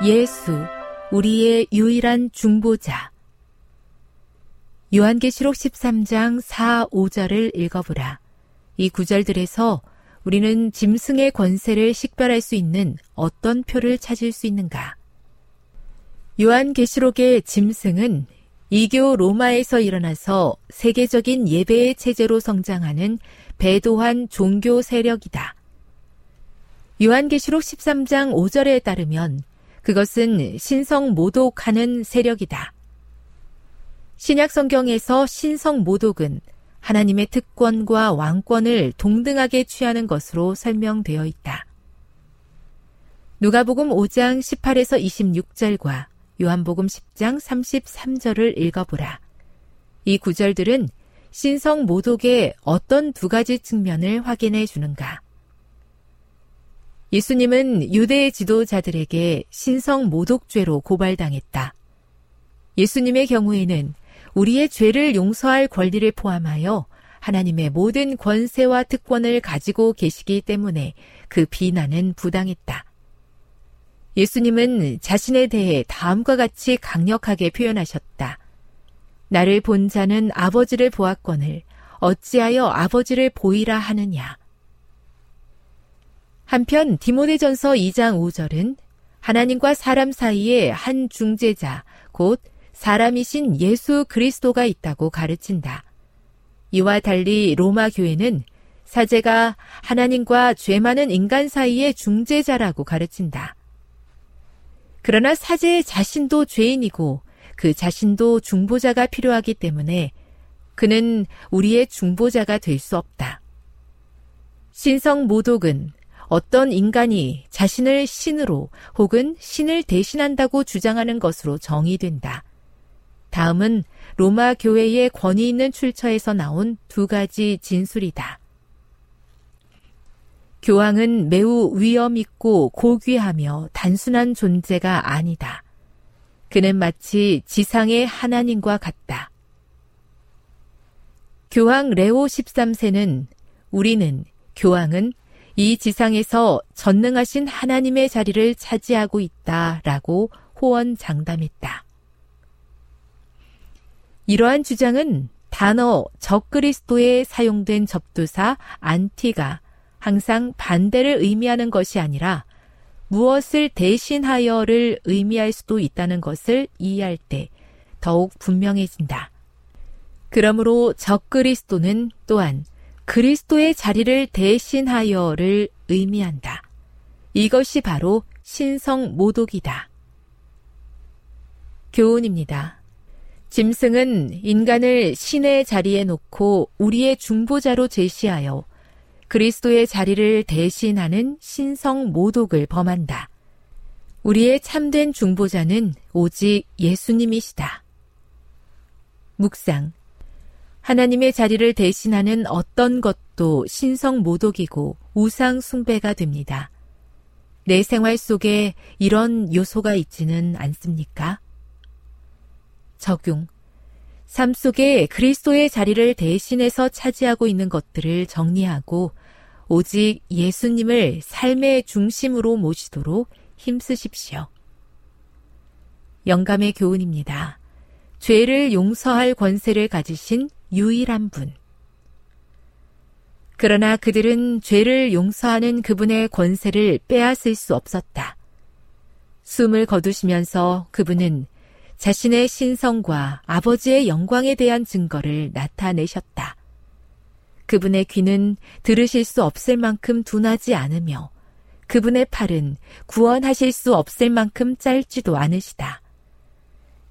예수 우리의 유일한 중보자 요한계시록 13장 4, 5절을 읽어보라. 이 구절들에서 우리는 짐승의 권세를 식별할 수 있는 어떤 표를 찾을 수 있는가? 요한계시록의 짐승은 이교 로마에서 일어나서 세계적인 예배의 체제로 성장하는 배도한 종교 세력이다. 요한계시록 13장 5절에 따르면 그것은 신성 모독하는 세력이다. 신약 성경에서 신성 모독은 하나님의 특권과 왕권을 동등하게 취하는 것으로 설명되어 있다. 누가복음 5장 18에서 26절과 요한복음 10장 33절을 읽어보라. 이 구절들은 신성 모독의 어떤 두 가지 측면을 확인해 주는가? 예수님은 유대 지도자들에게 신성 모독죄로 고발당했다. 예수님의 경우에는 우리의 죄를 용서할 권리를 포함하여 하나님의 모든 권세와 특권을 가지고 계시기 때문에 그 비난은 부당했다. 예수님은 자신에 대해 다음과 같이 강력하게 표현하셨다. 나를 본 자는 아버지를 보았거늘 어찌하여 아버지를 보이라 하느냐. 한편 디모데전서 2장 5절은 하나님과 사람 사이에 한 중재자, 곧 사람이신 예수 그리스도가 있다고 가르친다. 이와 달리 로마 교회는 사제가 하나님과 죄 많은 인간 사이의 중재자라고 가르친다. 그러나 사제 자신도 죄인이고 그 자신도 중보자가 필요하기 때문에 그는 우리의 중보자가 될 수 없다. 신성 모독은 어떤 인간이 자신을 신으로 혹은 신을 대신한다고 주장하는 것으로 정의된다. 다음은 로마 교회의 권위 있는 출처에서 나온 두 가지 진술이다. 교황은 매우 위험 있고 고귀하며 단순한 존재가 아니다. 그는 마치 지상의 하나님과 같다. 교황 레오 13세는 우리는 교황은 이 지상에서 전능하신 하나님의 자리를 차지하고 있다 라고 호언 장담했다. 이러한 주장은 단어 적그리스도에 사용된 접두사 안티가 항상 반대를 의미하는 것이 아니라 무엇을 대신하여를 의미할 수도 있다는 것을 이해할 때 더욱 분명해진다. 그러므로 적그리스도는 또한 그리스도의 자리를 대신하여를 의미한다. 이것이 바로 신성 모독이다. 교훈입니다. 짐승은 인간을 신의 자리에 놓고 우리의 중보자로 제시하여 그리스도의 자리를 대신하는 신성 모독을 범한다. 우리의 참된 중보자는 오직 예수님이시다. 묵상. 하나님의 자리를 대신하는 어떤 것도 신성 모독이고 우상 숭배가 됩니다. 내 생활 속에 이런 요소가 있지는 않습니까? 적용. 삶 속에 그리스도의 자리를 대신해서 차지하고 있는 것들을 정리하고 오직 예수님을 삶의 중심으로 모시도록 힘쓰십시오. 영감의 교훈입니다. 죄를 용서할 권세를 가지신 유일한 분. 그러나 그들은 죄를 용서하는 그분의 권세를 빼앗을 수 없었다. 숨을 거두시면서 그분은 자신의 신성과 아버지의 영광에 대한 증거를 나타내셨다. 그분의 귀는 들으실 수 없을 만큼 둔하지 않으며 그분의 팔은 구원하실 수 없을 만큼 짧지도 않으시다.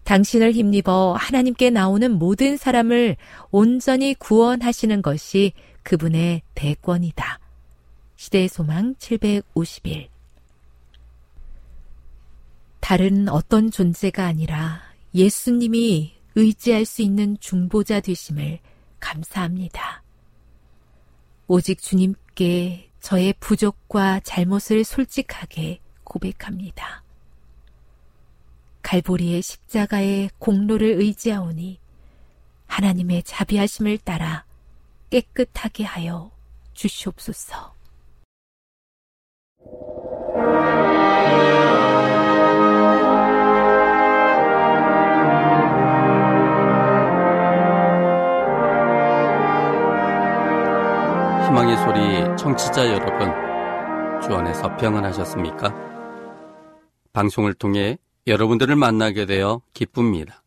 당신을 힘입어 하나님께 나오는 모든 사람을 온전히 구원하시는 것이 그분의 대권이다. 시대의 소망 751 다른 어떤 존재가 아니라 예수님이 의지할 수 있는 중보자 되심을 감사합니다. 오직 주님께 저의 부족과 잘못을 솔직하게 고백합니다. 갈보리의 십자가의 공로를 의지하오니 하나님의 자비하심을 따라 깨끗하게 하여 주시옵소서. 희망의 소리 청취자 여러분, 주 안에서 평안하셨습니까? 방송을 통해 여러분들을 만나게 되어 기쁩니다.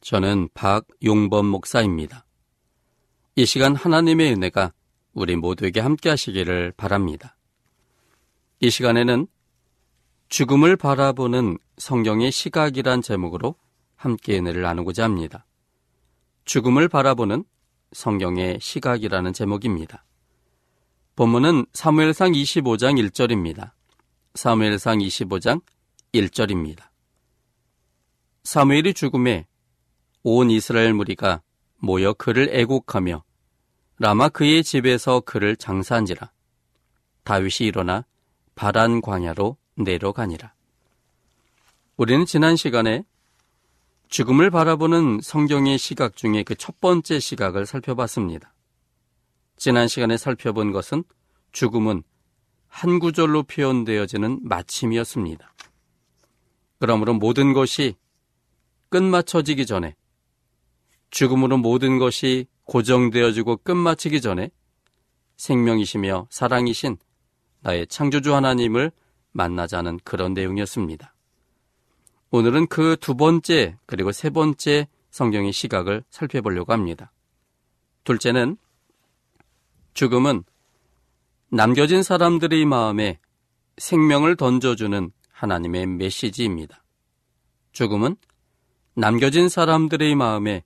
저는 박용범 목사입니다. 이 시간 하나님의 은혜가 우리 모두에게 함께 하시기를 바랍니다. 이 시간에는 죽음을 바라보는 성경의 시각이란 제목으로 함께 은혜를 나누고자 합니다. 죽음을 바라보는 성경의 시각이라는 제목입니다. 본문은 사무엘상 25장 1절입니다. 사무엘상 25장 1절입니다. 사무엘이 죽음에 온 이스라엘 무리가 모여 그를 애곡하며 라마 그의 집에서 그를 장사한지라. 다윗이 일어나 바란 광야로 내려가니라. 우리는 지난 시간에 죽음을 바라보는 성경의 시각 중에 그 첫 번째 시각을 살펴봤습니다. 지난 시간에 살펴본 것은 죽음은 한 구절로 표현되어지는 마침이었습니다. 그러므로 모든 것이 끝마쳐지기 전에 죽음으로 모든 것이 고정되어지고 끝마치기 전에 생명이시며 사랑이신 나의 창조주 하나님을 만나자는 그런 내용이었습니다. 오늘은 그 두 번째 그리고 세 번째 성경의 시각을 살펴보려고 합니다. 둘째는 죽음은 남겨진 사람들의 마음에 생명을 던져주는 하나님의 메시지입니다. 죽음은 남겨진 사람들의 마음에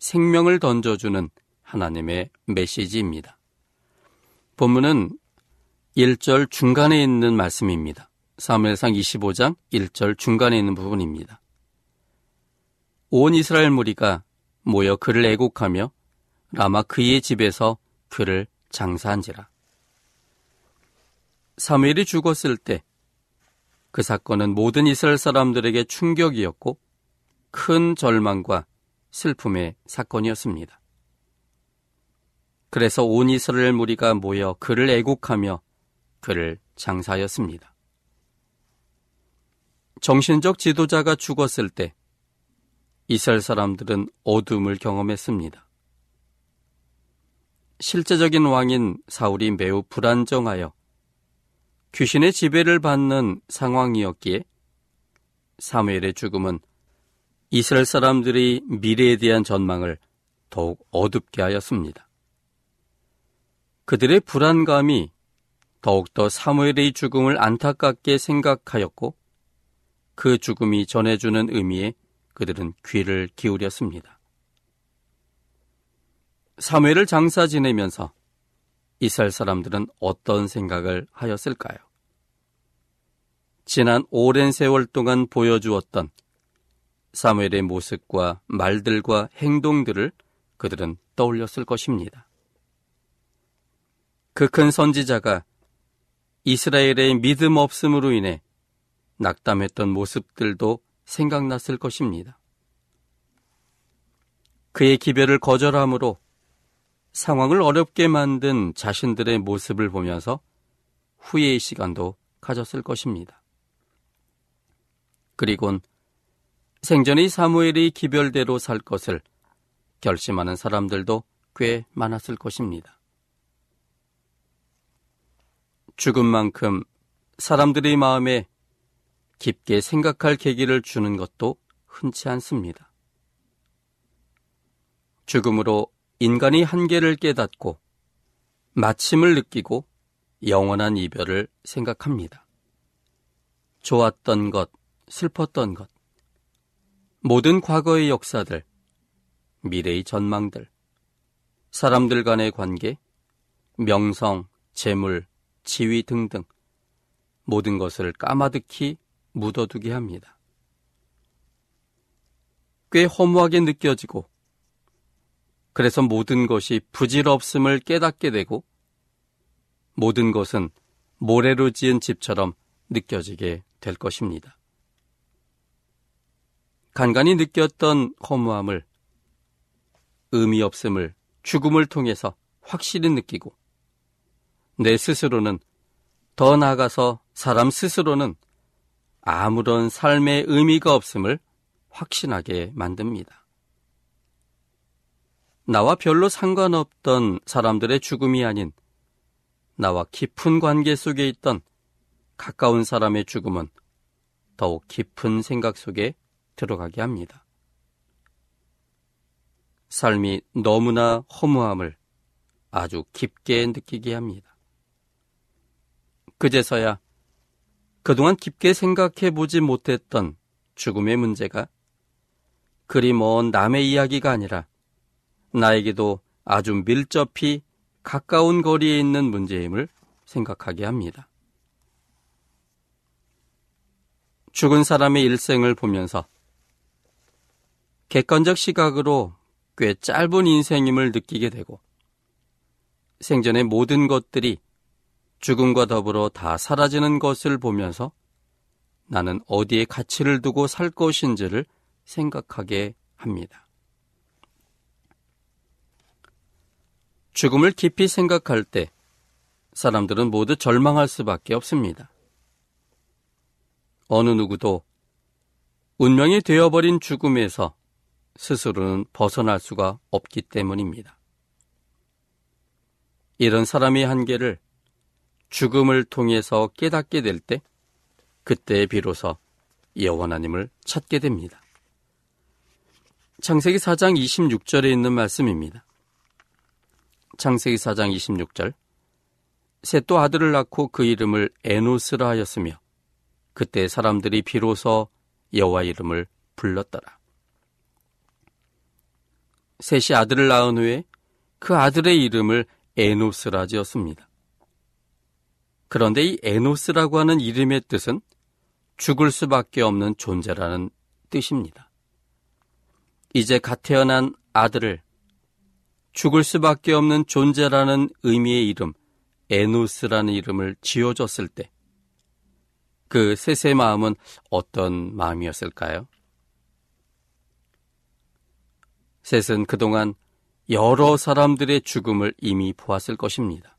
생명을 던져주는 하나님의 메시지입니다. 본문은 1절 중간에 있는 말씀입니다. 사무엘상 25장 1절 중간에 있는 부분입니다. 온 이스라엘 무리가 모여 그를 애곡하며 라마 그의 집에서 그를 장사한지라. 사무엘이 죽었을 때 그 사건은 모든 이스라엘 사람들에게 충격이었고 큰 절망과 슬픔의 사건이었습니다. 그래서 온 이스라엘 무리가 모여 그를 애곡하며 그를 장사하였습니다. 정신적 지도자가 죽었을 때 이스라엘 사람들은 어둠을 경험했습니다. 실제적인 왕인 사울이 매우 불안정하여 귀신의 지배를 받는 상황이었기에 사무엘의 죽음은 이스라엘 사람들이 미래에 대한 전망을 더욱 어둡게 하였습니다. 그들의 불안감이 더욱더 사무엘의 죽음을 안타깝게 생각하였고 그 죽음이 전해주는 의미에 그들은 귀를 기울였습니다. 사무엘을 장사 지내면서 이스라엘 사람들은 어떤 생각을 하였을까요? 지난 오랜 세월 동안 보여주었던 사무엘의 모습과 말들과 행동들을 그들은 떠올렸을 것입니다. 그 큰 선지자가 이스라엘의 믿음 없음으로 인해 낙담했던 모습들도 생각났을 것입니다. 그의 기별을 거절함으로 상황을 어렵게 만든 자신들의 모습을 보면서 후회의 시간도 가졌을 것입니다. 그리곤 생전의 사무엘이 기별대로 살 것을 결심하는 사람들도 꽤 많았을 것입니다. 죽음만큼 사람들의 마음에 깊게 생각할 계기를 주는 것도 흔치 않습니다. 죽음으로 인간이 한계를 깨닫고 마침을 느끼고 영원한 이별을 생각합니다. 좋았던 것, 슬펐던 것, 모든 과거의 역사들, 미래의 전망들, 사람들 간의 관계, 명성, 재물, 지위 등등 모든 것을 까마득히 묻어두게 합니다. 꽤 허무하게 느껴지고 그래서 모든 것이 부질없음을 깨닫게 되고 모든 것은 모래로 지은 집처럼 느껴지게 될 것입니다. 간간히 느꼈던 허무함을 의미 없음을 죽음을 통해서 확실히 느끼고 내 스스로는 더 나아가서 사람 스스로는 아무런 삶의 의미가 없음을 확신하게 만듭니다. 나와 별로 상관없던 사람들의 죽음이 아닌 나와 깊은 관계 속에 있던 가까운 사람의 죽음은 더욱 깊은 생각 속에 들어가게 합니다. 삶이 너무나 허무함을 아주 깊게 느끼게 합니다. 그제서야 그동안 깊게 생각해 보지 못했던 죽음의 문제가 그리 먼 남의 이야기가 아니라 나에게도 아주 밀접히 가까운 거리에 있는 문제임을 생각하게 합니다. 죽은 사람의 일생을 보면서 객관적 시각으로 꽤 짧은 인생임을 느끼게 되고 생전의 모든 것들이 죽음과 더불어 다 사라지는 것을 보면서 나는 어디에 가치를 두고 살 것인지를 생각하게 합니다. 죽음을 깊이 생각할 때 사람들은 모두 절망할 수밖에 없습니다. 어느 누구도 운명이 되어버린 죽음에서 스스로는 벗어날 수가 없기 때문입니다. 이런 사람의 한계를 죽음을 통해서 깨닫게 될 때, 그때 비로소 여호와 하나님을 찾게 됩니다. 창세기 4장 26절에 있는 말씀입니다. 창세기 4장 26절 셋도 아들을 낳고 그 이름을 에노스라 하였으며 그때 사람들이 비로소 여호와 이름을 불렀더라. 셋이 아들을 낳은 후에 그 아들의 이름을 에노스라 지었습니다. 그런데 이 에노스라고 하는 이름의 뜻은 죽을 수밖에 없는 존재라는 뜻입니다. 이제 갓 태어난 아들을 죽을 수밖에 없는 존재라는 의미의 이름, 에노스라는 이름을 지어줬을 때, 그 셋의 마음은 어떤 마음이었을까요? 셋은 그동안 여러 사람들의 죽음을 이미 보았을 것입니다.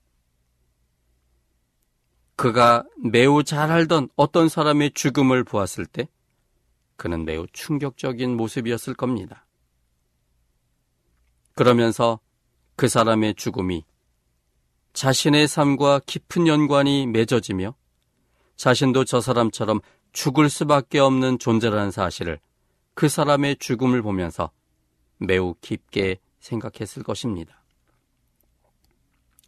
그가 매우 잘 알던 어떤 사람의 죽음을 보았을 때 그는 매우 충격적인 모습이었을 겁니다. 그러면서 그 사람의 죽음이 자신의 삶과 깊은 연관이 맺어지며 자신도 저 사람처럼 죽을 수밖에 없는 존재라는 사실을 그 사람의 죽음을 보면서 매우 깊게 생각했을 것입니다.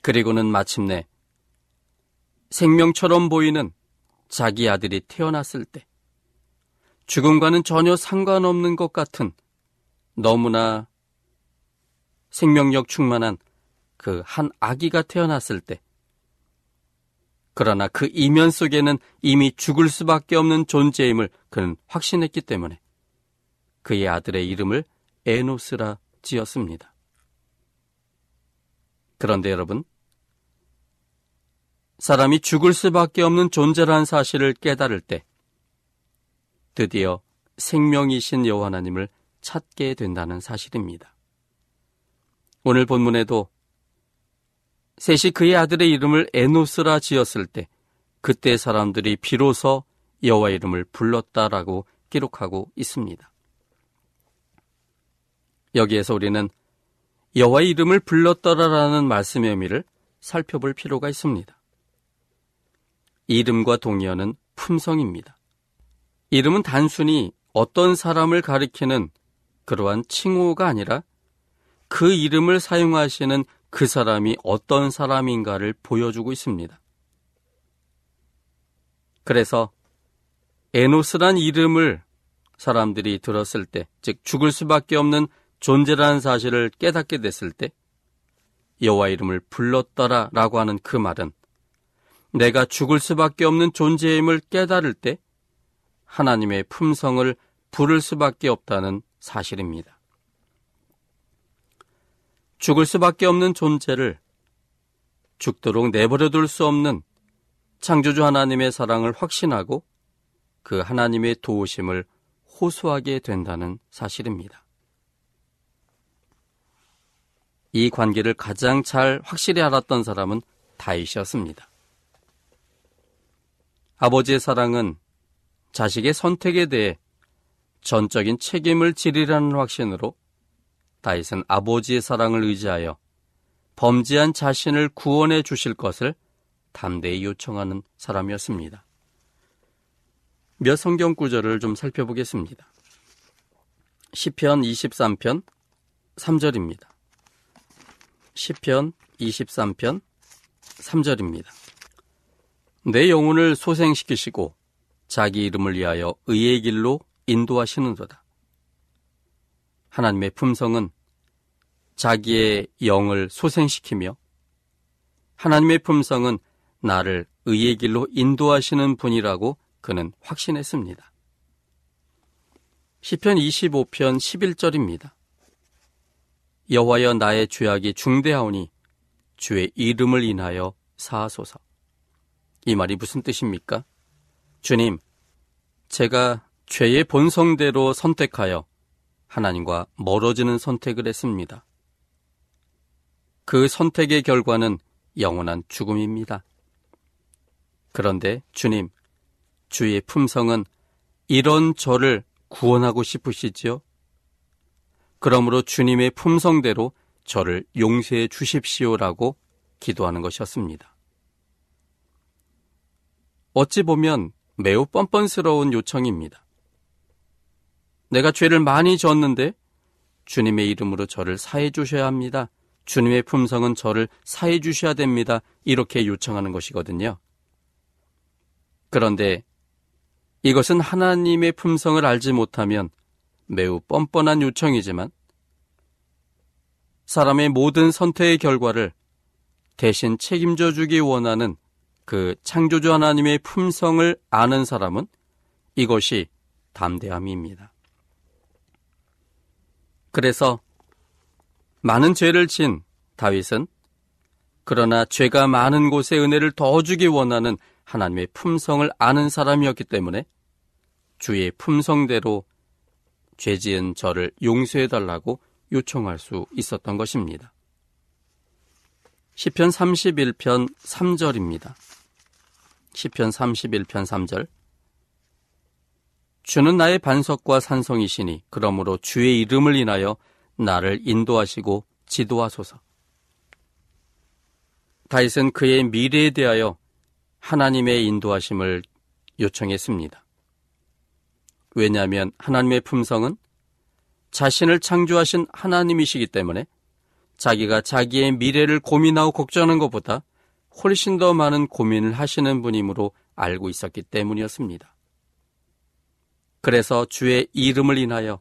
그리고는 마침내 생명처럼 보이는 자기 아들이 태어났을 때 죽음과는 전혀 상관없는 것 같은 너무나 생명력 충만한 그 한 아기가 태어났을 때 그러나 그 이면 속에는 이미 죽을 수밖에 없는 존재임을 그는 확신했기 때문에 그의 아들의 이름을 에노스라 지었습니다. 그런데 여러분, 사람이 죽을 수밖에 없는 존재라는 사실을 깨달을 때 드디어 생명이신 여호와 하나님을 찾게 된다는 사실입니다. 오늘 본문에도 셋이 그의 아들의 이름을 에노스라 지었을 때 그때 사람들이 비로소 여호와 이름을 불렀다라고 기록하고 있습니다. 여기에서 우리는 여호와의 이름을 불렀더라라는 말씀의 의미를 살펴볼 필요가 있습니다. 이름과 동의어는 품성입니다. 이름은 단순히 어떤 사람을 가리키는 그러한 칭호가 아니라 그 이름을 사용하시는 그 사람이 어떤 사람인가를 보여주고 있습니다. 그래서 에노스란 이름을 사람들이 들었을 때, 즉 죽을 수밖에 없는 존재라는 사실을 깨닫게 됐을 때 여호와 이름을 불렀더라라고 하는 그 말은 내가 죽을 수밖에 없는 존재임을 깨달을 때 하나님의 품성을 부를 수밖에 없다는 사실입니다. 죽을 수밖에 없는 존재를 죽도록 내버려 둘 수 없는 창조주 하나님의 사랑을 확신하고 그 하나님의 도우심을 호소하게 된다는 사실입니다. 이 관계를 가장 잘 확실히 알았던 사람은 다윗이었습니다. 아버지의 사랑은 자식의 선택에 대해 전적인 책임을 지리라는 확신으로 다윗은 아버지의 사랑을 의지하여 범죄한 자신을 구원해 주실 것을 담대히 요청하는 사람이었습니다. 몇 성경 구절을 좀 살펴보겠습니다. 시편 23편 3절입니다. 시편 23편 3절입니다. 내 영혼을 소생시키시고 자기 이름을 위하여 의의 길로 인도하시는도다. 하나님의 품성은 자기의 영을 소생시키며 하나님의 품성은 나를 의의 길로 인도하시는 분이라고 그는 확신했습니다. 시편 25편 11절입니다. 여호와여 나의 죄악이 중대하오니 주의 이름을 인하여 사하소서. 이 말이 무슨 뜻입니까? 주님, 제가 죄의 본성대로 선택하여 하나님과 멀어지는 선택을 했습니다. 그 선택의 결과는 영원한 죽음입니다. 그런데 주님, 주의 품성은 이런 저를 구원하고 싶으시지요? 그러므로 주님의 품성대로 저를 용서해 주십시오라고 기도하는 것이었습니다. 어찌 보면 매우 뻔뻔스러운 요청입니다. 내가 죄를 많이 졌는데 주님의 이름으로 저를 사해 주셔야 합니다. 주님의 품성은 저를 사해 주셔야 됩니다. 이렇게 요청하는 것이거든요. 그런데 이것은 하나님의 품성을 알지 못하면 매우 뻔뻔한 요청이지만 사람의 모든 선택의 결과를 대신 책임져 주기 원하는 그 창조주 하나님의 품성을 아는 사람은 이것이 담대함입니다. 그래서 많은 죄를 진 다윗은 그러나 죄가 많은 곳에 은혜를 더 주기 원하는 하나님의 품성을 아는 사람이었기 때문에 주의 품성대로 죄 지은 저를 용서해 달라고 요청할 수 있었던 것입니다. 시편 31편 3절입니다. 시편 31편 3절 주는 나의 반석과 산성이시니 그러므로 주의 이름을 인하여 나를 인도하시고 지도하소서. 다윗은 그의 미래에 대하여 하나님의 인도하심을 요청했습니다. 왜냐하면 하나님의 품성은 자신을 창조하신 하나님이시기 때문에 자기가 자기의 미래를 고민하고 걱정하는 것보다 훨씬 더 많은 고민을 하시는 분이므로 알고 있었기 때문이었습니다. 그래서 주의 이름을 인하여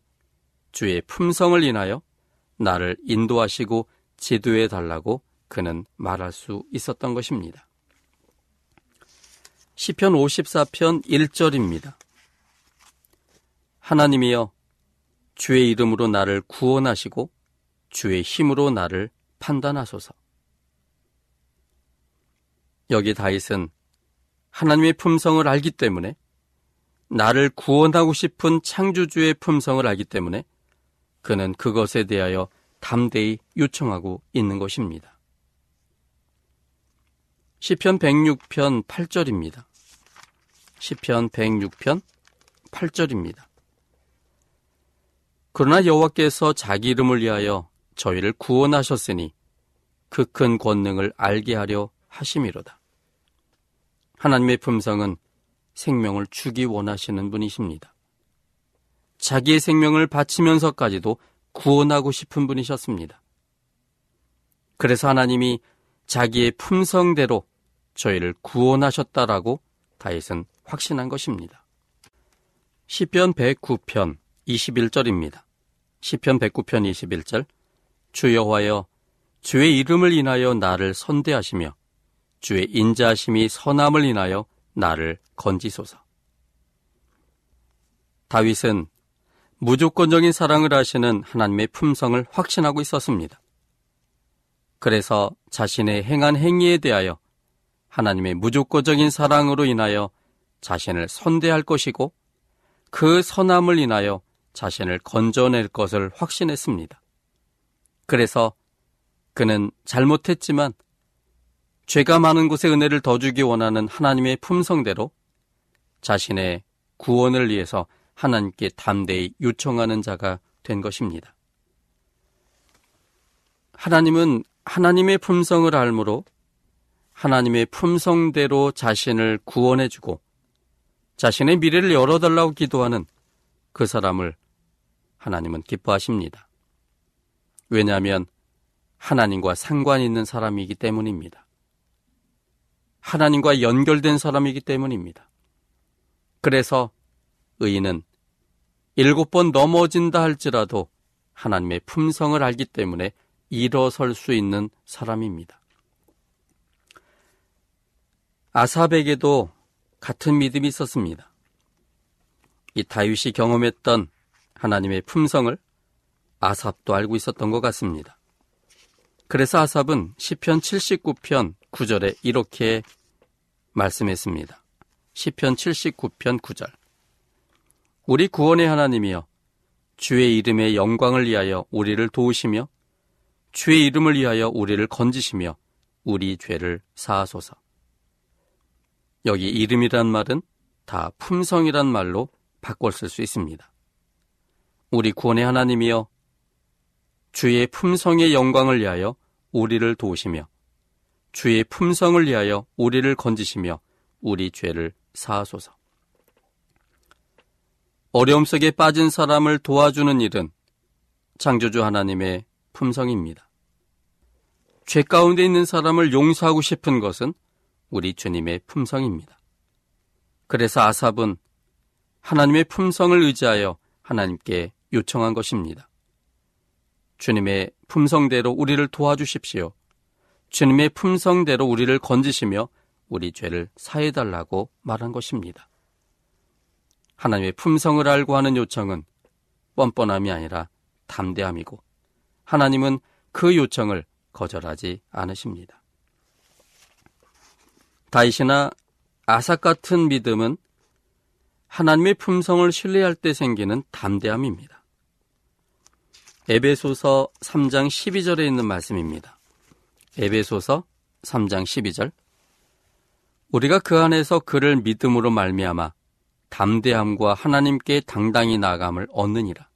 주의 품성을 인하여 나를 인도하시고 지도해 달라고 그는 말할 수 있었던 것입니다. 시편 54편 1절입니다. 하나님이여 주의 이름으로 나를 구원하시고 주의 힘으로 나를 판단하소서. 여기 다윗은 하나님의 품성을 알기 때문에 나를 구원하고 싶은 창조주의 품성을 알기 때문에 그는 그것에 대하여 담대히 요청하고 있는 것입니다. 시편 106편 8절입니다. 시편 106편 8절입니다. 그러나 여호와께서 자기 이름을 위하여 저희를 구원하셨으니 그 큰 권능을 알게 하려 하심이로다. 하나님의 품성은 생명을 주기 원하시는 분이십니다. 자기의 생명을 바치면서까지도 구원하고 싶은 분이셨습니다. 그래서 하나님이 자기의 품성대로 저희를 구원하셨다라고 다윗은 확신한 것입니다. 시편 109편 21절입니다. 시편 109편 21절 주 여호와여 주의 이름을 인하여 나를 선대하시며 주의 인자하심이 선함을 인하여 나를 건지소서. 다윗은 무조건적인 사랑을 하시는 하나님의 품성을 확신하고 있었습니다. 그래서 자신의 행한 행위에 대하여 하나님의 무조건적인 사랑으로 인하여 자신을 선대할 것이고 그 선함을 인하여 자신을 건져낼 것을 확신했습니다. 그래서 그는 잘못했지만 죄가 많은 곳에 은혜를 더 주기 원하는 하나님의 품성대로 자신의 구원을 위해서 하나님께 담대히 요청하는 자가 된 것입니다. 하나님은 하나님의 품성을 알므로 하나님의 품성대로 자신을 구원해주고 자신의 미래를 열어달라고 기도하는 그 사람을 하나님은 기뻐하십니다. 왜냐하면 하나님과 상관 있는 사람이기 때문입니다. 하나님과 연결된 사람이기 때문입니다. 그래서 의인은 일곱 번 넘어진다 할지라도 하나님의 품성을 알기 때문에 일어설 수 있는 사람입니다. 아삽에게도 같은 믿음이 있었습니다. 이 다윗이 경험했던 하나님의 품성을 아삽도 알고 있었던 것 같습니다. 그래서 아삽은 시편 79편 9절에 이렇게 말씀했습니다. 시편 79편 9절. 우리 구원의 하나님이여 주의 이름의 영광을 위하여 우리를 도우시며 주의 이름을 위하여 우리를 건지시며 우리 죄를 사하소서. 여기 이름이란 말은 다 품성이란 말로 바꿔 쓸 수 있습니다. 우리 구원의 하나님이여 주의 품성의 영광을 위하여 우리를 도우시며 주의 품성을 위하여 우리를 건지시며 우리 죄를 사하소서. 어려움 속에 빠진 사람을 도와주는 일은 창조주 하나님의 품성입니다. 죄 가운데 있는 사람을 용서하고 싶은 것은 우리 주님의 품성입니다. 그래서 아삽은 하나님의 품성을 의지하여 하나님께 요청한 것입니다. 주님의 품성대로 우리를 도와주십시오. 주님의 품성대로 우리를 건지시며 우리 죄를 사해달라고 말한 것입니다. 하나님의 품성을 알고 하는 요청은 뻔뻔함이 아니라 담대함이고 하나님은 그 요청을 거절하지 않으십니다. 다윗이나 아삭 같은 믿음은 하나님의 품성을 신뢰할 때 생기는 담대함입니다. 에베소서 3장 12절에 있는 말씀입니다. 에베소서 3장 12절 우리가 그 안에서 그를 믿음으로 말미암아 담대함과 하나님께 당당히 나감을 얻느니라.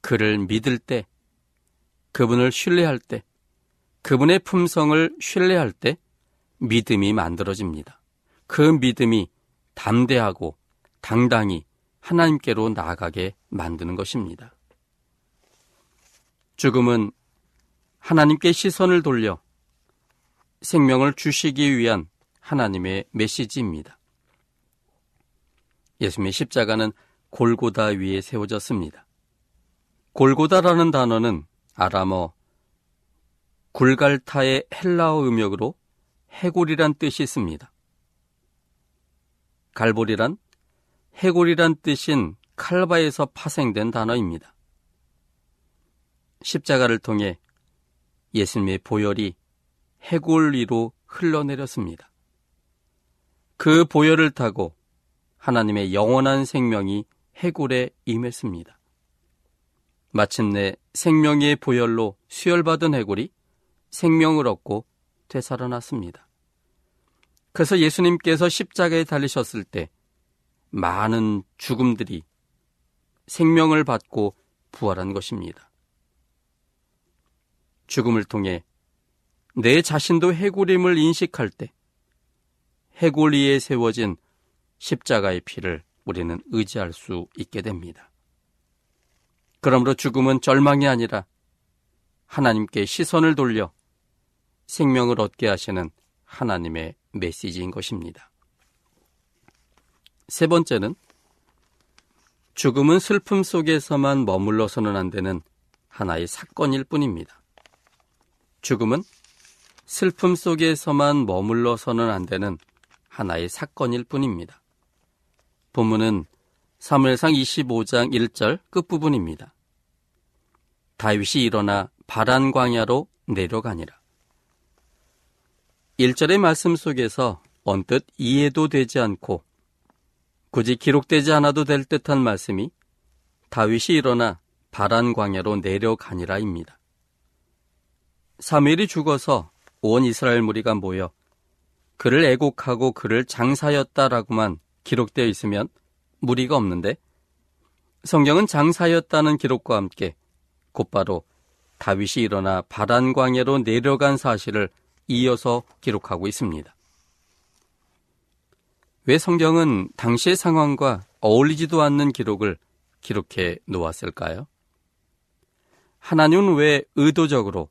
그를 믿을 때, 그분을 신뢰할 때, 그분의 품성을 신뢰할 때 믿음이 만들어집니다. 그 믿음이 담대하고 당당히 하나님께로 나아가게 만드는 것입니다. 죽음은 하나님께 시선을 돌려 생명을 주시기 위한 하나님의 메시지입니다. 예수님의 십자가는 골고다 위에 세워졌습니다. 골고다라는 단어는 아람어 굴갈타의 헬라어 음역으로 해골이란 뜻이 있습니다. 갈보리란 해골이란 뜻인 칼바에서 파생된 단어입니다. 십자가를 통해 예수님의 보혈이 해골 위로 흘러내렸습니다. 그 보혈을 타고 하나님의 영원한 생명이 해골에 임했습니다. 마침내 생명의 보혈로 수혈받은 해골이 생명을 얻고 되살아났습니다. 그래서 예수님께서 십자가에 달리셨을 때 많은 죽음들이 생명을 받고 부활한 것입니다. 죽음을 통해 내 자신도 해골임을 인식할 때 해골 위에 세워진 십자가의 피를 우리는 의지할 수 있게 됩니다. 그러므로 죽음은 절망이 아니라 하나님께 시선을 돌려 생명을 얻게 하시는 하나님의 메시지인 것입니다. 세 번째는 죽음은 슬픔 속에서만 머물러서는 안 되는 하나의 사건일 뿐입니다. 죽음은 슬픔 속에서만 머물러서는 안 되는 하나의 사건일 뿐입니다. 본문은 사무엘상 25장 1절 끝부분입니다. 다윗이 일어나 바란 광야로 내려가니라. 1절의 말씀 속에서 언뜻 이해도 되지 않고 굳이 기록되지 않아도 될 듯한 말씀이 다윗이 일어나 바란 광야로 내려가니라입니다. 사무엘이 죽어서 온 이스라엘 무리가 모여 그를 애곡하고 그를 장사였다라고만 기록되어 있으면 무리가 없는데 성경은 장사였다는 기록과 함께 곧바로 다윗이 일어나 바란 광야로 내려간 사실을 이어서 기록하고 있습니다. 왜 성경은 당시의 상황과 어울리지도 않는 기록을 기록해 놓았을까요? 하나님은 왜 의도적으로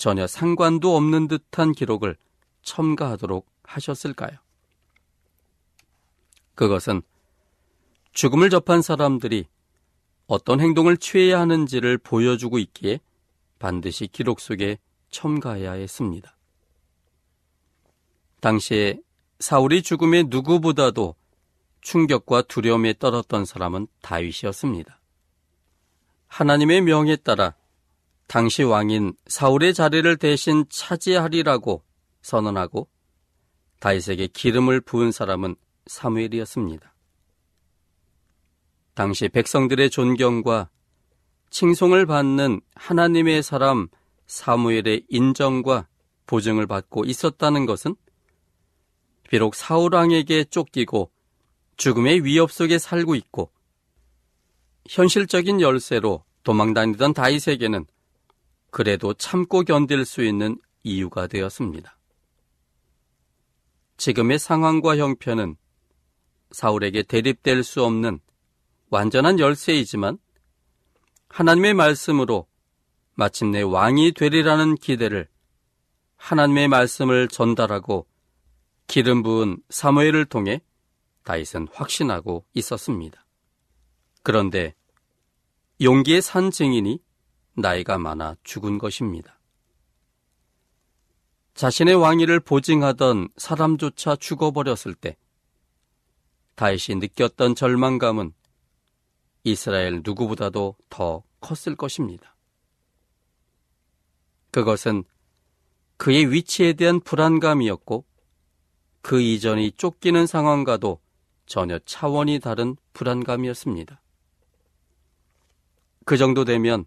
전혀 상관도 없는 듯한 기록을 첨가하도록 하셨을까요? 그것은 죽음을 접한 사람들이 어떤 행동을 취해야 하는지를 보여주고 있기에 반드시 기록 속에 첨가해야 했습니다. 당시에 사울이 죽음의 누구보다도 충격과 두려움에 떨었던 사람은 다윗이었습니다. 하나님의 명에 따라 당시 왕인 사울의 자리를 대신 차지하리라고 선언하고 다윗에게 기름을 부은 사람은 사무엘이었습니다. 당시 백성들의 존경과 칭송을 받는 하나님의 사람 사무엘의 인정과 보증을 받고 있었다는 것은 비록 사울왕에게 쫓기고 죽음의 위협 속에 살고 있고 현실적인 열쇠로 도망 다니던 다윗에게는 그래도 참고 견딜 수 있는 이유가 되었습니다. 지금의 상황과 형편은 사울에게 대립될 수 없는 완전한 열쇠이지만 하나님의 말씀으로 마침내 왕이 되리라는 기대를 하나님의 말씀을 전달하고 기름 부은 사무엘을 통해 다윗은 확신하고 있었습니다. 그런데 용기의 산 증인이 나이가 많아 죽은 것입니다. 자신의 왕위를 보증하던 사람조차 죽어버렸을 때 다윗이 느꼈던 절망감은 이스라엘 누구보다도 더 컸을 것입니다. 그것은 그의 위치에 대한 불안감이었고 그 이전이 쫓기는 상황과도 전혀 차원이 다른 불안감이었습니다. 그 정도 되면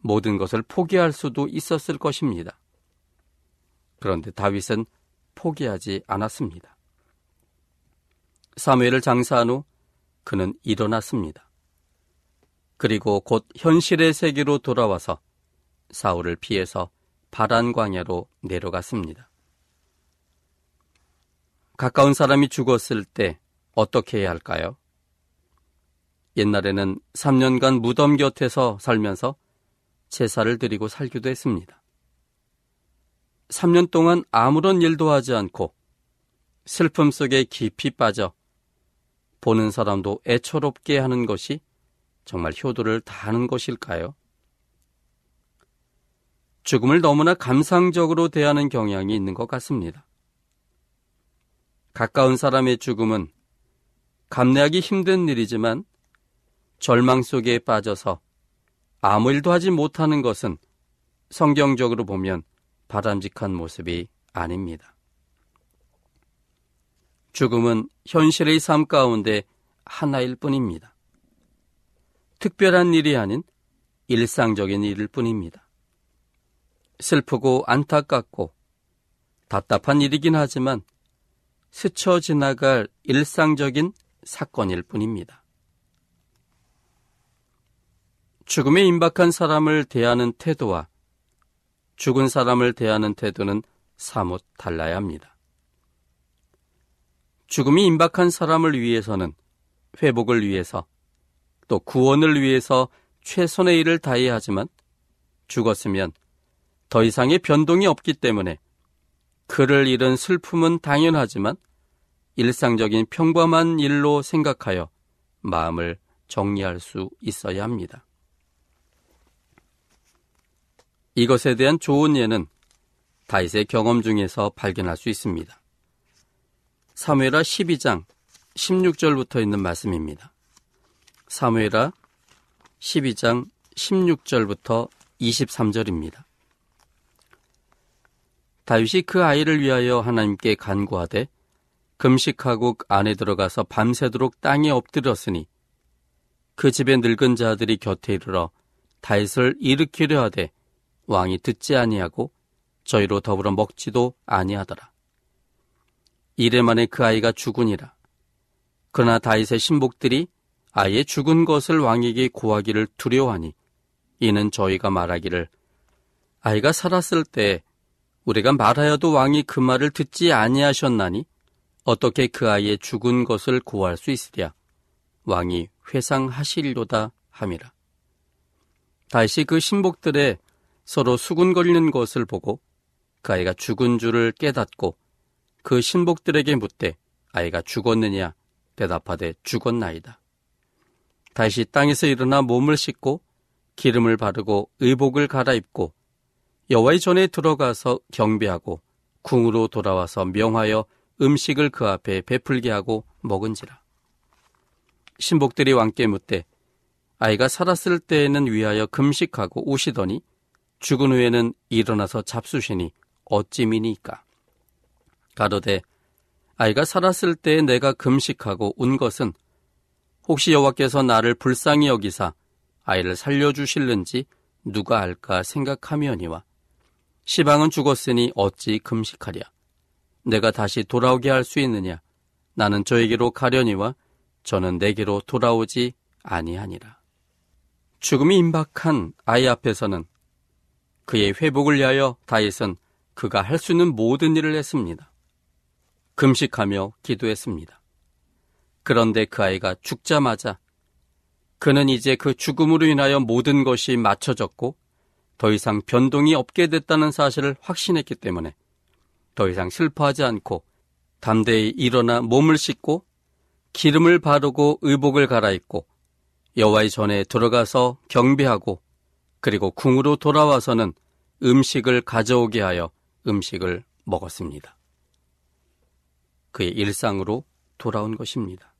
모든 것을 포기할 수도 있었을 것입니다. 그런데 다윗은 포기하지 않았습니다. 사무엘을 장사한 후 그는 일어났습니다. 그리고 곧 현실의 세계로 돌아와서 사울을 피해서 바란 광야로 내려갔습니다. 가까운 사람이 죽었을 때 어떻게 해야 할까요? 옛날에는 3년간 무덤 곁에서 살면서 제사를 드리고 살기도 했습니다. 3년 동안 아무런 일도 하지 않고 슬픔 속에 깊이 빠져 보는 사람도 애처롭게 하는 것이 정말 효도를 다하는 것일까요? 죽음을 너무나 감상적으로 대하는 경향이 있는 것 같습니다. 가까운 사람의 죽음은 감내하기 힘든 일이지만 절망 속에 빠져서 아무 일도 하지 못하는 것은 성경적으로 보면 바람직한 모습이 아닙니다. 죽음은 현실의 삶 가운데 하나일 뿐입니다. 특별한 일이 아닌 일상적인 일일 뿐입니다. 슬프고 안타깝고 답답한 일이긴 하지만 스쳐 지나갈 일상적인 사건일 뿐입니다. 죽음에 임박한 사람을 대하는 태도와 죽은 사람을 대하는 태도는 사뭇 달라야 합니다. 죽음이 임박한 사람을 위해서는 회복을 위해서 또 구원을 위해서 최선의 일을 다해야 하지만 죽었으면 더 이상의 변동이 없기 때문에 그를 잃은 슬픔은 당연하지만 일상적인 평범한 일로 생각하여 마음을 정리할 수 있어야 합니다. 이것에 대한 좋은 예는 다윗의 경험 중에서 발견할 수 있습니다. 사무엘하 12장 16절부터 있는 말씀입니다. 사무엘하 12장 16절부터 23절입니다. 다윗이 그 아이를 위하여 하나님께 간구하되 금식하고 안에 들어가서 밤새도록 땅에 엎드렸으니 그 집의 늙은 자들이 곁에 이르러 다윗을 일으키려 하되 왕이 듣지 아니하고 저희로 더불어 먹지도 아니하더라. 이래 만에 그 아이가 죽으니라. 그러나 다윗의 신복들이 아예 죽은 것을 왕에게 고하기를 두려워하니 이는 저희가 말하기를 아이가 살았을 때 우리가 말하여도 왕이 그 말을 듣지 아니하셨나니 어떻게 그 아이의 죽은 것을 구할 수 있으랴 왕이 회상하시리로다 함이라. 다시 그 신복들의 서로 수군거리는 것을 보고 그 아이가 죽은 줄을 깨닫고 그 신복들에게 묻되 아이가 죽었느냐 대답하되 죽었나이다. 다시 땅에서 일어나 몸을 씻고 기름을 바르고 의복을 갈아입고 여호와의 전에 들어가서 경배하고 궁으로 돌아와서 명하여 음식을 그 앞에 베풀게 하고 먹은지라. 신복들이 왕께 묻되 아이가 살았을 때에는 위하여 금식하고 오시더니 죽은 후에는 일어나서 잡수시니 어찌 미니까. 가로되 아이가 살았을 때에 내가 금식하고 온 것은 혹시 여호와께서 나를 불쌍히 여기사 아이를 살려주실는지 누가 알까 생각하며니와 시방은 죽었으니 어찌 금식하랴. 내가 다시 돌아오게 할 수 있느냐. 나는 저에게로 가려니와 저는 내게로 돌아오지 아니하니라. 죽음이 임박한 아이 앞에서는 그의 회복을 위하여 다윗은 그가 할 수 있는 모든 일을 했습니다. 금식하며 기도했습니다. 그런데 그 아이가 죽자마자 그는 이제 그 죽음으로 인하여 모든 것이 맞춰졌고 더 이상 변동이 없게 됐다는 사실을 확신했기 때문에 더 이상 슬퍼하지 않고 담대히 일어나 몸을 씻고 기름을 바르고 의복을 갈아입고 여호와의 전에 들어가서 경배하고 그리고 궁으로 돌아와서는 음식을 가져오게 하여 음식을 먹었습니다. 그의 일상으로 돌아온 것입니다.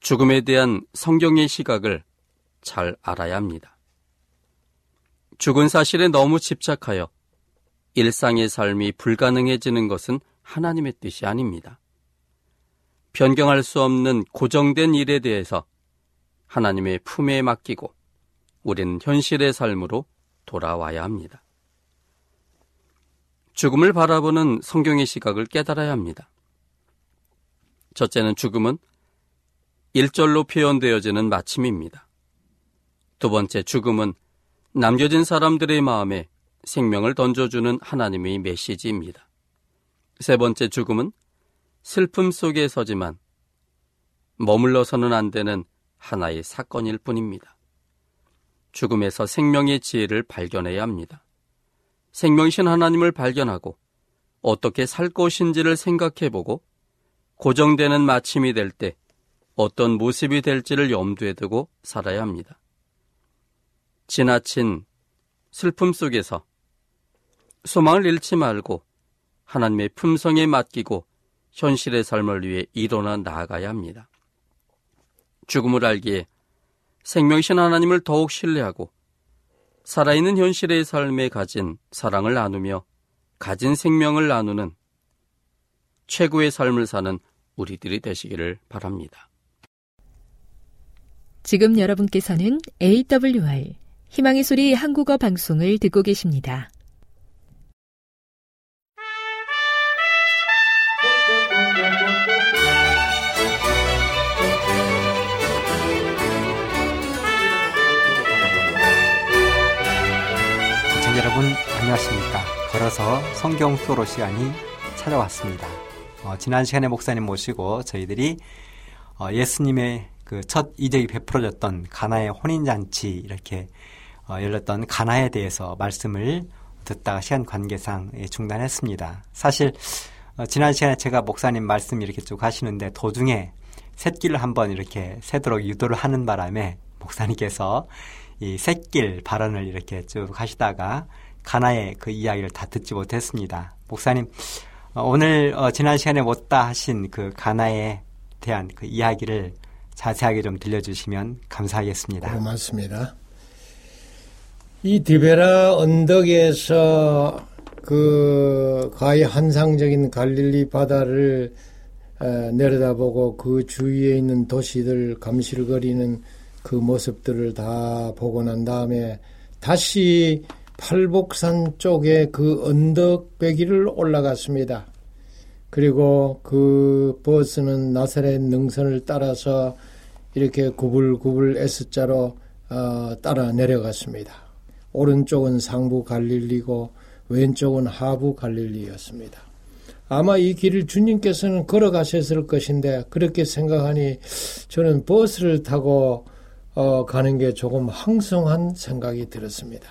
죽음에 대한 성경의 시각을 잘 알아야 합니다. 죽은 사실에 너무 집착하여 일상의 삶이 불가능해지는 것은 하나님의 뜻이 아닙니다. 변경할 수 없는 고정된 일에 대해서 하나님의 품에 맡기고 우리는 현실의 삶으로 돌아와야 합니다. 죽음을 바라보는 성경의 시각을 깨달아야 합니다. 첫째는 죽음은 일절로 표현되어지는 마침입니다. 두 번째 죽음은 남겨진 사람들의 마음에 생명을 던져주는 하나님의 메시지입니다. 세 번째 죽음은 슬픔 속에 서지만 머물러서는 안 되는 하나의 사건일 뿐입니다. 죽음에서 생명의 지혜를 발견해야 합니다. 생명신 하나님을 발견하고 어떻게 살 것인지를 생각해보고 고정되는 마침이 될 때 어떤 모습이 될지를 염두에 두고 살아야 합니다. 지나친 슬픔 속에서 소망을 잃지 말고 하나님의 품성에 맡기고 현실의 삶을 위해 일어나 나아가야 합니다. 죽음을 알기에 생명신 하나님을 더욱 신뢰하고 살아있는 현실의 삶에 가진 사랑을 나누며 가진 생명을 나누는 최고의 삶을 사는 우리들이 되시기를 바랍니다. 지금 여러분께서는 AWR 희망의 소리 한국어 방송을 듣고 계십니다. 여러분 안녕하십니까. 걸어서 성경 수로 시간이 찾아왔습니다. 어, 지난 시간에 목사님 모시고 저희들이 어, 예수님의 그 첫 이적이 베풀어졌던 가나의 혼인잔치 이렇게 어, 열렸던 가나에 대해서 말씀을 듣다가 시간 관계상 예, 중단했습니다. 사실 어, 지난 시간에 제가 목사님 말씀 이렇게 쭉 하시는데 도중에 샛길을 한번 이렇게 새도록 유도를 하는 바람에 목사님께서 이 샛길 발언을 이렇게 쭉 하시다가 가나의 그 이야기를 다 듣지 못했습니다. 목사님, 어, 오늘 어, 지난 시간에 못다 하신 그 가나에 대한 그 이야기를 자세하게 좀 들려주시면 감사하겠습니다. 고맙습니다. 이 디베라 언덕에서 그 거의 환상적인 갈릴리 바다를 내려다보고 그 주위에 있는 도시들 감실거리는 그 모습들을 다 보고 난 다음에 다시 팔복산 쪽에 그 언덕배기를 올라갔습니다. 그리고 그 버스는 나사렛 능선을 따라서 이렇게 구불구불 S자로 어, 따라 내려갔습니다. 오른쪽은 상부 갈릴리고 왼쪽은 하부 갈릴리였습니다. 아마 이 길을 주님께서는 걸어가셨을 것인데 그렇게 생각하니 저는 버스를 타고 어, 가는 게 조금 항성한 생각이 들었습니다.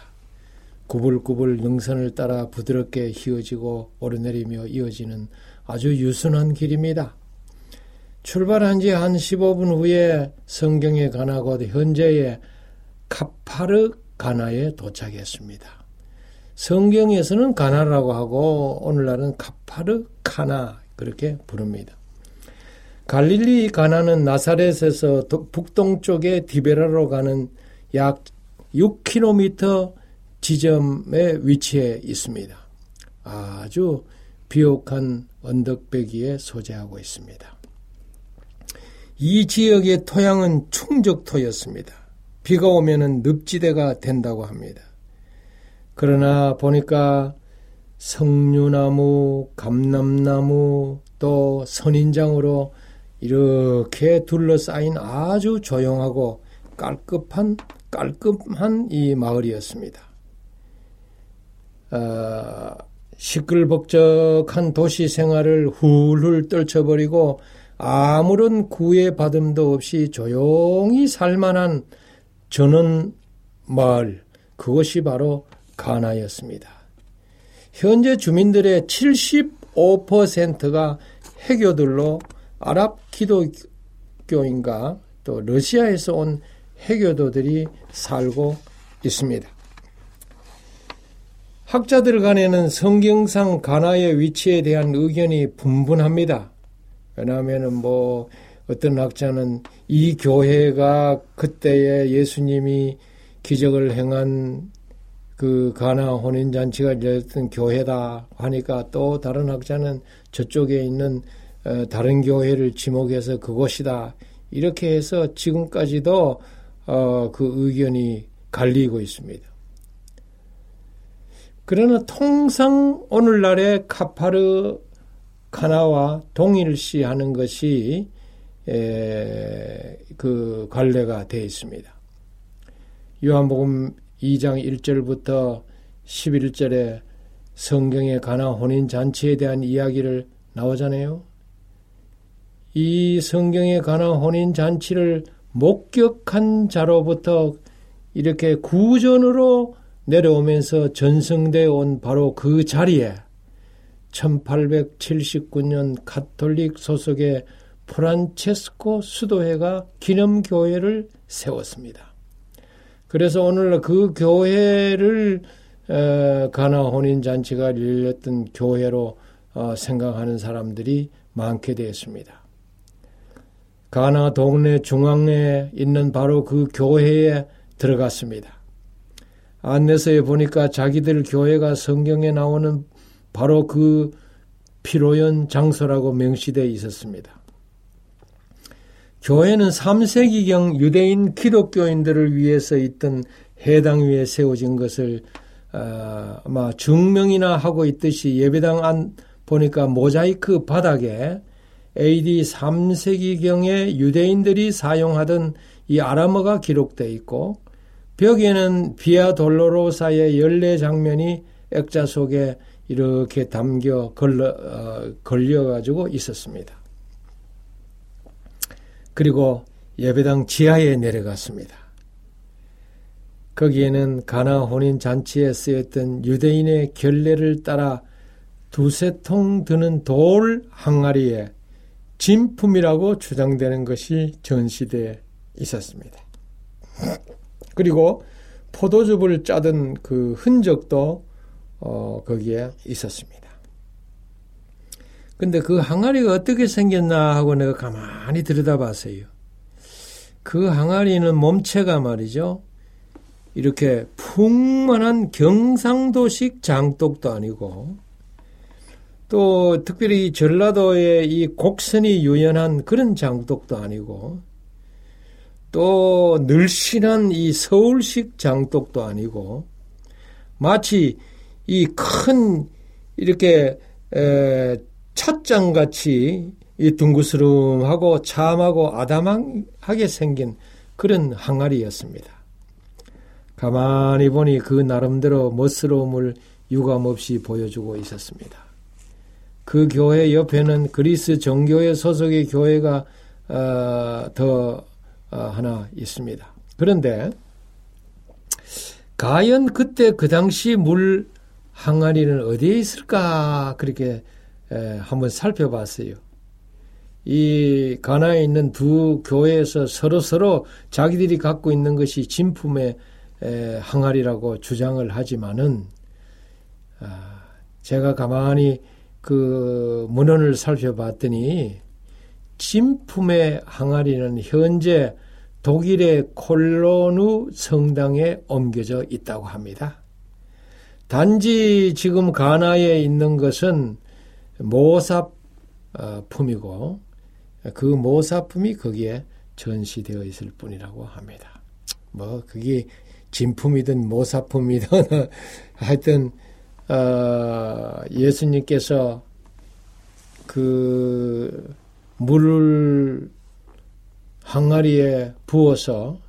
구불구불 능선을 따라 부드럽게 휘어지고 오르내리며 이어지는 아주 유순한 길입니다. 출발한 지 한 15분 후에 성경에 가나 곧 현재의 카파르 가나에 도착했습니다. 성경에서는 가나라고 하고 오늘날은 카파르 카나 그렇게 부릅니다. 갈릴리 가나는 나사렛에서 북동쪽의 디베라로 가는 약 6km 지점에 위치해 있습니다. 아주 비옥한 언덕배기에 소재하고 있습니다. 이 지역의 토양은 충적토였습니다. 비가 오면 늪지대가 된다고 합니다. 그러나 보니까 석류나무, 감남나무, 또 선인장으로 이렇게 둘러싸인 아주 조용하고 깔끔한 깔끔한 이 마을이었습니다. 어, 시끌벅적한 도시 생활을 훌훌 떨쳐버리고 아무런 구애받음도 없이 조용히 살만한 전원 마을 그것이 바로 가나였습니다. 현재 주민들의 75%가 해교들로 아랍 기독교인가 또 러시아에서 온 해교도들이 살고 있습니다. 학자들 간에는 성경상 가나의 위치에 대한 의견이 분분합니다. 왜냐하면 뭐 어떤 학자는 이 교회가 그때에 예수님이 기적을 행한 그 가나 혼인잔치가 열렸던 교회다 하니까 또 다른 학자는 저쪽에 있는 어, 다른 교회를 지목해서 그것이다. 이렇게 해서 지금까지도 어, 그 의견이 갈리고 있습니다. 그러나 통상 오늘날의 카파르 카나와 동일시하는 것이 에, 그 관례가 되어 있습니다. 요한복음 2장 1절부터 11절에 성경에 관한 혼인 잔치에 대한 이야기를 나오잖아요. 이 성경에 관한 혼인 잔치를 목격한 자로부터 이렇게 구전으로 내려오면서 전승되어 온 바로 그 자리에 1879년 가톨릭 소속의 프란체스코 수도회가 기념교회를 세웠습니다. 그래서 오늘 그 교회를 가나 혼인잔치가 열렸던 교회로 어, 생각하는 사람들이 많게 되었습니다. 가나 동네 중앙에 있는 바로 그 교회에 들어갔습니다. 안내서에 보니까 자기들 교회가 성경에 나오는 바로 그 피로연 장소라고 명시되어 있었습니다. 교회는 3세기경 유대인 기독교인들을 위해서 있던 해당 위에 세워진 것을 어, 아마 증명이나 하고 있듯이 예배당 안 보니까 모자이크 바닥에 AD 3세기경에 유대인들이 사용하던 이 아람어가 기록되어 있고 벽에는 비아 돌로로사의 연례 장면이 액자 속에 이렇게 담겨 걸려, 어, 걸려가지고 있었습니다. 그리고 예배당 지하에 내려갔습니다. 거기에는 가나 혼인 잔치에 쓰였던 유대인의 결례를 따라 두세 통 드는 돌 항아리에 진품이라고 주장되는 것이 전시되어 있었습니다. 그리고 포도즙을 짜던 그 흔적도 어, 거기에 있었습니다. 근데 그 항아리가 어떻게 생겼나 하고 내가 가만히 들여다봤어요. 그 항아리는 몸체가 말이죠. 이렇게 풍만한 경상도식 장독도 아니고 또 특별히 전라도의 이 곡선이 유연한 그런 장독도 아니고 또 늘씬한 이 서울식 장독도 아니고 마치 이 큰 이렇게 에, 찻장 같이 이 둥그스름하고 참하고 아담하게 생긴 그런 항아리였습니다. 가만히 보니 그 나름대로 멋스러움을 유감없이 보여주고 있었습니다. 그 교회 옆에는 그리스 정교회 소속의 교회가 어, 더 어, 하나 있습니다. 그런데 과연 그때 그 당시 물 항아리는 어디에 있을까 그렇게 에, 한번 살펴봤어요. 이 가나에 있는 두 교회에서 서로 서로 자기들이 갖고 있는 것이 진품의 에, 항아리라고 주장을 하지만은 아, 제가 가만히 그 문헌을 살펴봤더니 진품의 항아리는 현재 독일의 콜로누 성당에 옮겨져 있다고 합니다. 단지 지금 가나에 있는 것은 모사품이고 그 모사품이 거기에 전시되어 있을 뿐이라고 합니다. 뭐 그게 진품이든 모사품이든 하여튼 어, 예수님께서 그 물을 항아리에 부어서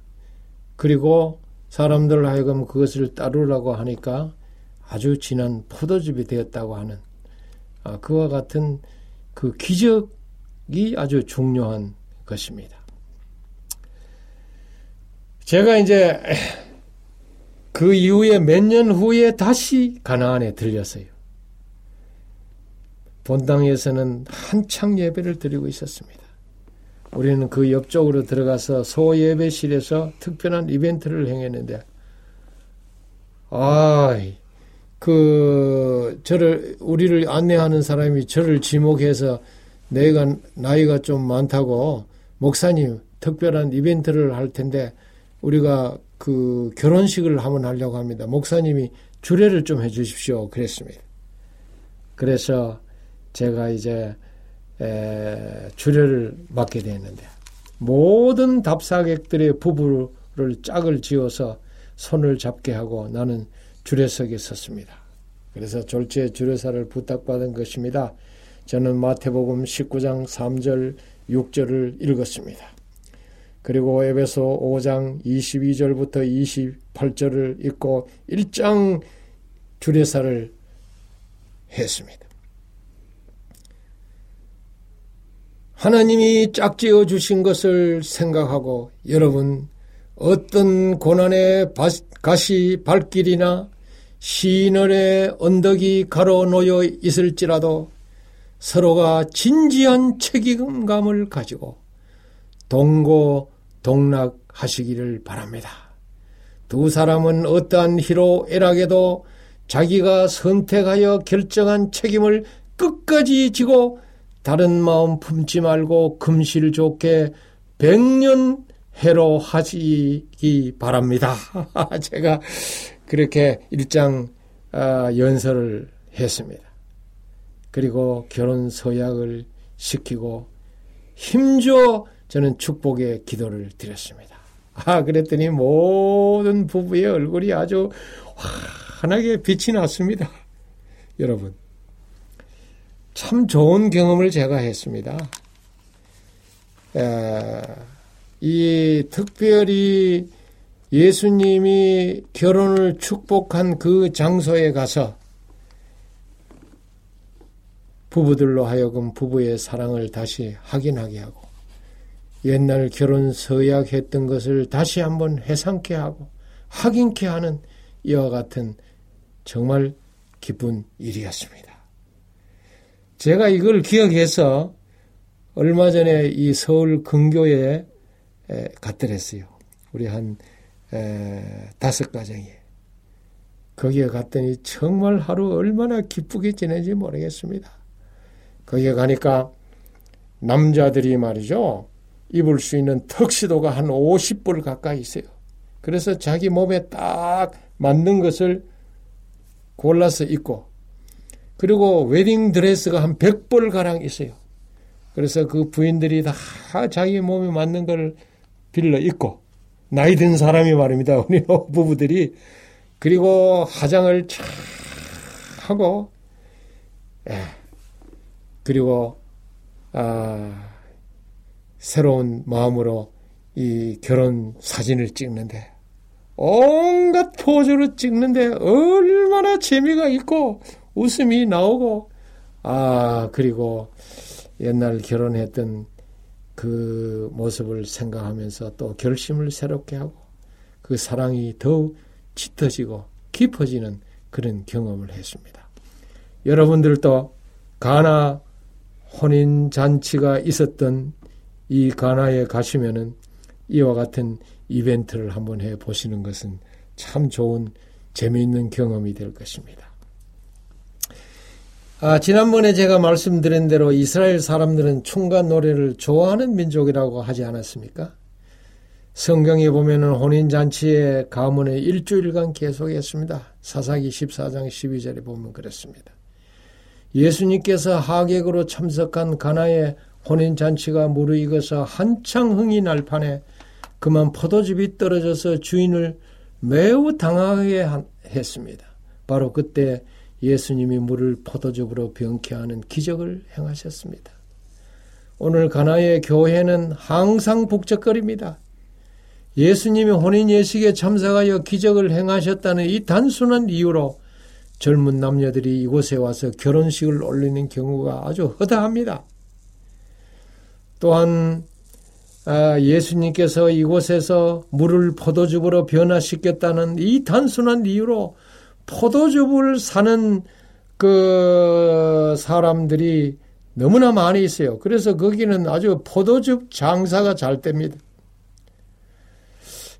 그리고 사람들 하여금 그것을 따르라고 하니까 아주 진한 포도즙이 되었다고 하는 아, 그와 같은 그 기적이 아주 중요한 것입니다. 제가 이제 그 이후에 몇 년 후에 다시 가나안에 들렸어요. 본당에서는 한창 예배를 드리고 있었습니다. 우리는 그 옆쪽으로 들어가서 소예배실에서 특별한 이벤트를 행했는데, 아, 그, 저를, 우리를 안내하는 사람이 저를 지목해서 내가 나이가 좀 많다고, 목사님, 특별한 이벤트를 할 텐데, 우리가 그 결혼식을 한번 하려고 합니다. 목사님이 주례를 좀 해주십시오. 그랬습니다. 그래서 제가 이제 에, 주례를 맡게 됐는데 모든 답사객들의 부부를 짝을 지어서 손을 잡게 하고 나는 주례석에 섰습니다. 그래서 졸지에 주례사를 부탁받은 것입니다. 저는 마태복음 19장 3절 6절을 읽었습니다. 그리고 에베소 5장 22절부터 28절을 읽고 1장 주례사를 했습니다. 하나님이 짝지어 주신 것을 생각하고 여러분 어떤 고난의 가시 발길이나 시인의 언덕이 가로놓여 있을지라도 서로가 진지한 책임감을 가지고 동고 동락하시기를 바랍니다. 두 사람은 어떠한 희로 애락에도 자기가 선택하여 결정한 책임을 끝까지 지고 다른 마음 품지 말고 금실 좋게 백년 해로 하시기 바랍니다. 제가 그렇게 일장 아, 연설을 했습니다. 그리고 결혼 서약을 시키고 힘줘 저는 축복의 기도를 드렸습니다. 아, 그랬더니 모든 부부의 얼굴이 아주 환하게 빛이 났습니다. 여러분. 참 좋은 경험을 제가 했습니다. 에, 이 특별히 예수님이 결혼을 축복한 그 장소에 가서 부부들로 하여금 부부의 사랑을 다시 확인하게 하고 옛날 결혼 서약했던 것을 다시 한번 회상케 하고 확인케 하는 이와 같은 정말 기쁜 일이었습니다. 제가 이걸 기억해서 얼마 전에 이 서울 근교에 갔더랬어요. 우리 한 에, 다섯 가정이. 거기에 갔더니 정말 하루 얼마나 기쁘게 지내지 모르겠습니다. 거기에 가니까 남자들이 말이죠. 입을 수 있는 턱시도가 한 50불 가까이 있어요. 그래서 자기 몸에 딱 맞는 것을 골라서 입고 그리고 웨딩 드레스가 한 100벌 가량 있어요. 그래서 그 부인들이 다 자기 몸에 맞는 걸 빌려 입고 나이 든 사람이 말입니다. 우리 부부들이 그리고 화장을 쫙 하고 예. 그리고 아 새로운 마음으로 이 결혼 사진을 찍는데 온갖 포즈를 찍는데 얼마나 재미가 있고 웃음이 나오고 아 그리고 옛날 결혼했던 그 모습을 생각하면서 또 결심을 새롭게 하고 그 사랑이 더욱 짙어지고 깊어지는 그런 경험을 했습니다. 여러분들도 가나 혼인 잔치가 있었던 이 가나에 가시면은 이와 같은 이벤트를 한번 해 보시는 것은 참 좋은 재미있는 경험이 될 것입니다. 아, 지난번에 제가 말씀드린 대로 이스라엘 사람들은 춤과 노래를 좋아하는 민족이라고 하지 않았습니까? 성경에 보면은 혼인잔치의 가문에 일주일간 계속했습니다. 사사기 14장 12절에 보면 그렇습니다. 예수님께서 하객으로 참석한 가나의 혼인 잔치가 무르익어서 한창 흥이 날 판에 그만 포도즙이 떨어져서 주인을 매우 당하게 했습니다. 바로 그때 예수님이 물을 포도즙으로 병케 하는 기적을 행하셨습니다. 오늘 가나의 교회는 항상 북적거립니다. 예수님이 혼인 예식에 참석하여 기적을 행하셨다는 이 단순한 이유로 젊은 남녀들이 이곳에 와서 결혼식을 올리는 경우가 아주 허다합니다. 또한 아, 예수님께서 이곳에서 물을 포도즙으로 변화시켰다는 이 단순한 이유로 포도즙을 사는 그 사람들이 너무나 많이 있어요. 그래서 거기는 아주 포도즙 장사가 잘 됩니다.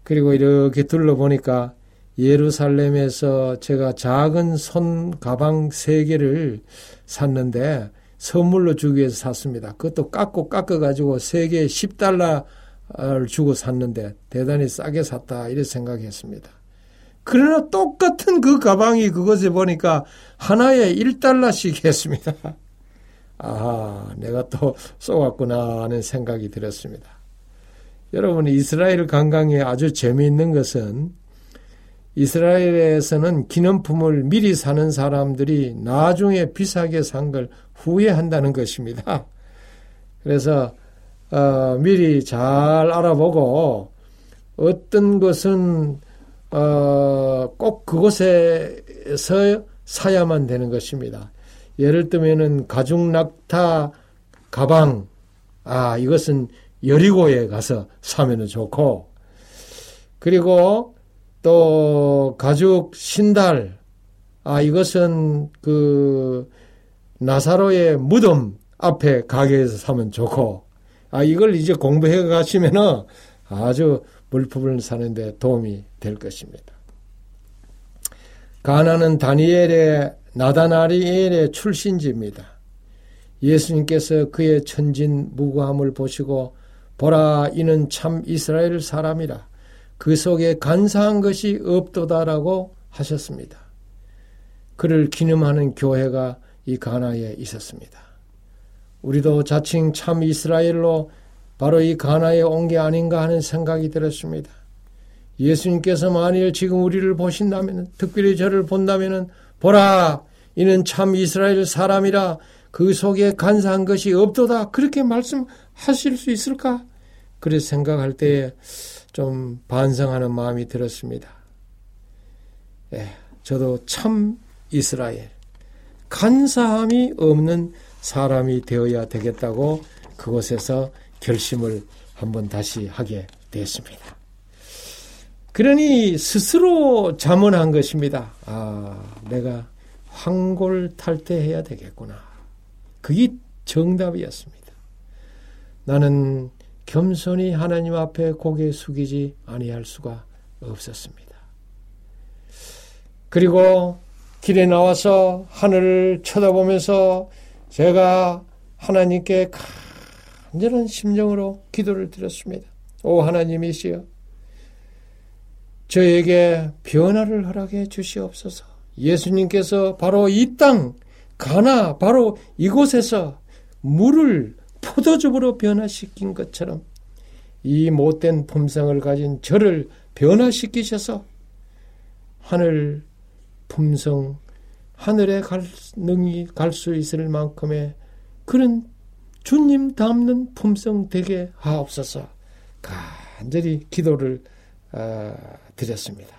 그리고 이렇게 둘러보니까 예루살렘에서 제가 작은 손 가방 세 개를 샀는데 선물로 주기 위해서 샀습니다. 그것도 깎고 깎아가지고 세 개에 10달러를 주고 샀는데 대단히 싸게 샀다. 이렇게 생각했습니다. 그러나 똑같은 그 가방이 그것에 보니까 하나에 1달러씩 했습니다. 아, 내가 또 쏘았구나 하는 생각이 들었습니다. 여러분, 이스라엘 관광에 아주 재미있는 것은 이스라엘에서는 기념품을 미리 사는 사람들이 나중에 비싸게 산 걸 후회한다는 것입니다. 그래서 어, 미리 잘 알아보고 어떤 것은 어, 꼭 그곳에서 사야만 되는 것입니다. 예를 들면은 가죽 낙타 가방 아 이것은 여리고에 가서 사면은 좋고 그리고 또 가죽 신달 아 이것은 그 나사로의 무덤 앞에 가게에서 사면 좋고 아 이걸 이제 공부해 가시면은 아주 물품을 사는데 도움이 될 것입니다. 가나는 다니엘의 나다나리엘의 출신지입니다. 예수님께서 그의 천진 무구함을 보시고 보라 이는 참 이스라엘 사람이라 그 속에 간사한 것이 없도다라고 하셨습니다. 그를 기념하는 교회가 이 가나에 있었습니다. 우리도 자칭 참 이스라엘로 바로 이 가나에 온 게 아닌가 하는 생각이 들었습니다. 예수님께서 만일 지금 우리를 보신다면, 특별히 저를 본다면, 보라, 이는 참 이스라엘 사람이라 그 속에 간사한 것이 없도다. 그렇게 말씀하실 수 있을까? 그래 생각할 때에 좀 반성하는 마음이 들었습니다. 예, 저도 참 이스라엘, 간사함이 없는 사람이 되어야 되겠다고 그곳에서 결심을 한번 다시 하게 되었습니다. 그러니 스스로 자문한 것입니다. 아, 내가 황골탈퇴해야 되겠구나. 그게 정답이었습니다. 나는 겸손히 하나님 앞에 고개 숙이지 아니할 수가 없었습니다. 그리고 길에 나와서 하늘을 쳐다보면서 제가 하나님께 간절한 심정으로 기도를 드렸습니다. 오 하나님이시여 저에게 변화를 허락해 주시옵소서. 예수님께서 바로 이 땅, 가나, 바로 이곳에서 물을 포도즙으로 변화시킨 것처럼 이 못된 품성을 가진 저를 변화시키셔서 하늘 품성, 하늘에 갈 능이 갈 수 있을 만큼의 그런 주님 닮는 품성 되게 하옵소서 간절히 기도를 어, 드렸습니다.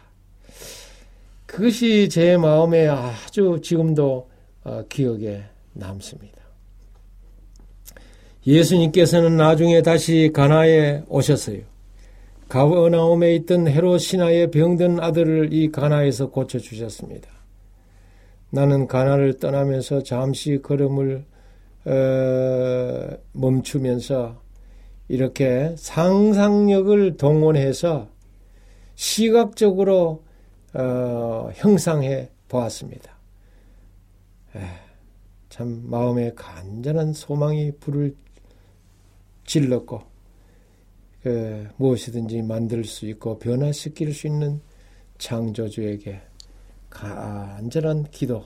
그것이 제 마음에 아주 지금도 어, 기억에 남습니다. 예수님께서는 나중에 다시 가나에 오셨어요. 가버나움에 있던 헤롯 신하의 병든 아들을 이 가나에서 고쳐 주셨습니다. 나는 가나를 떠나면서 잠시 걸음을 어, 멈추면서 이렇게 상상력을 동원해서 시각적으로 어, 형상해 보았습니다. 에, 참 마음에 간절한 소망이 불을 질렀고 그, 무엇이든지 만들 수 있고 변화시킬 수 있는 창조주에게 간절한 기도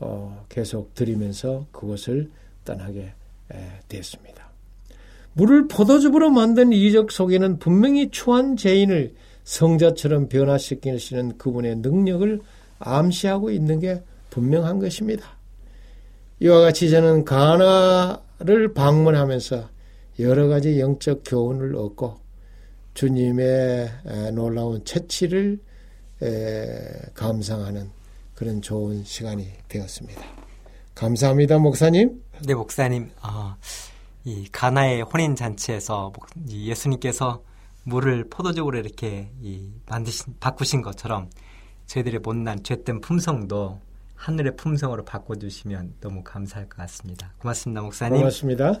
어, 계속 드리면서 그것을 떠나게 에, 됐습니다. 물을 포도즙으로 만든 이적 속에는 분명히 추한 죄인을 성자처럼 변화시키시는 그분의 능력을 암시하고 있는 게 분명한 것입니다. 이와 같이 저는 가나를 방문하면서 여러 가지 영적 교훈을 얻고 주님의 놀라운 채취를 감상하는 그런 좋은 시간이 되었습니다. 감사합니다, 목사님. 네, 목사님. 어, 이 가나의 혼인 잔치에서 예수님께서 물을 포도적으로 이렇게 이 만드신 바꾸신 것처럼 저희들의 못난 죄된 품성도 하늘의 품성으로 바꿔주시면 너무 감사할 것 같습니다. 고맙습니다, 목사님. 고맙습니다.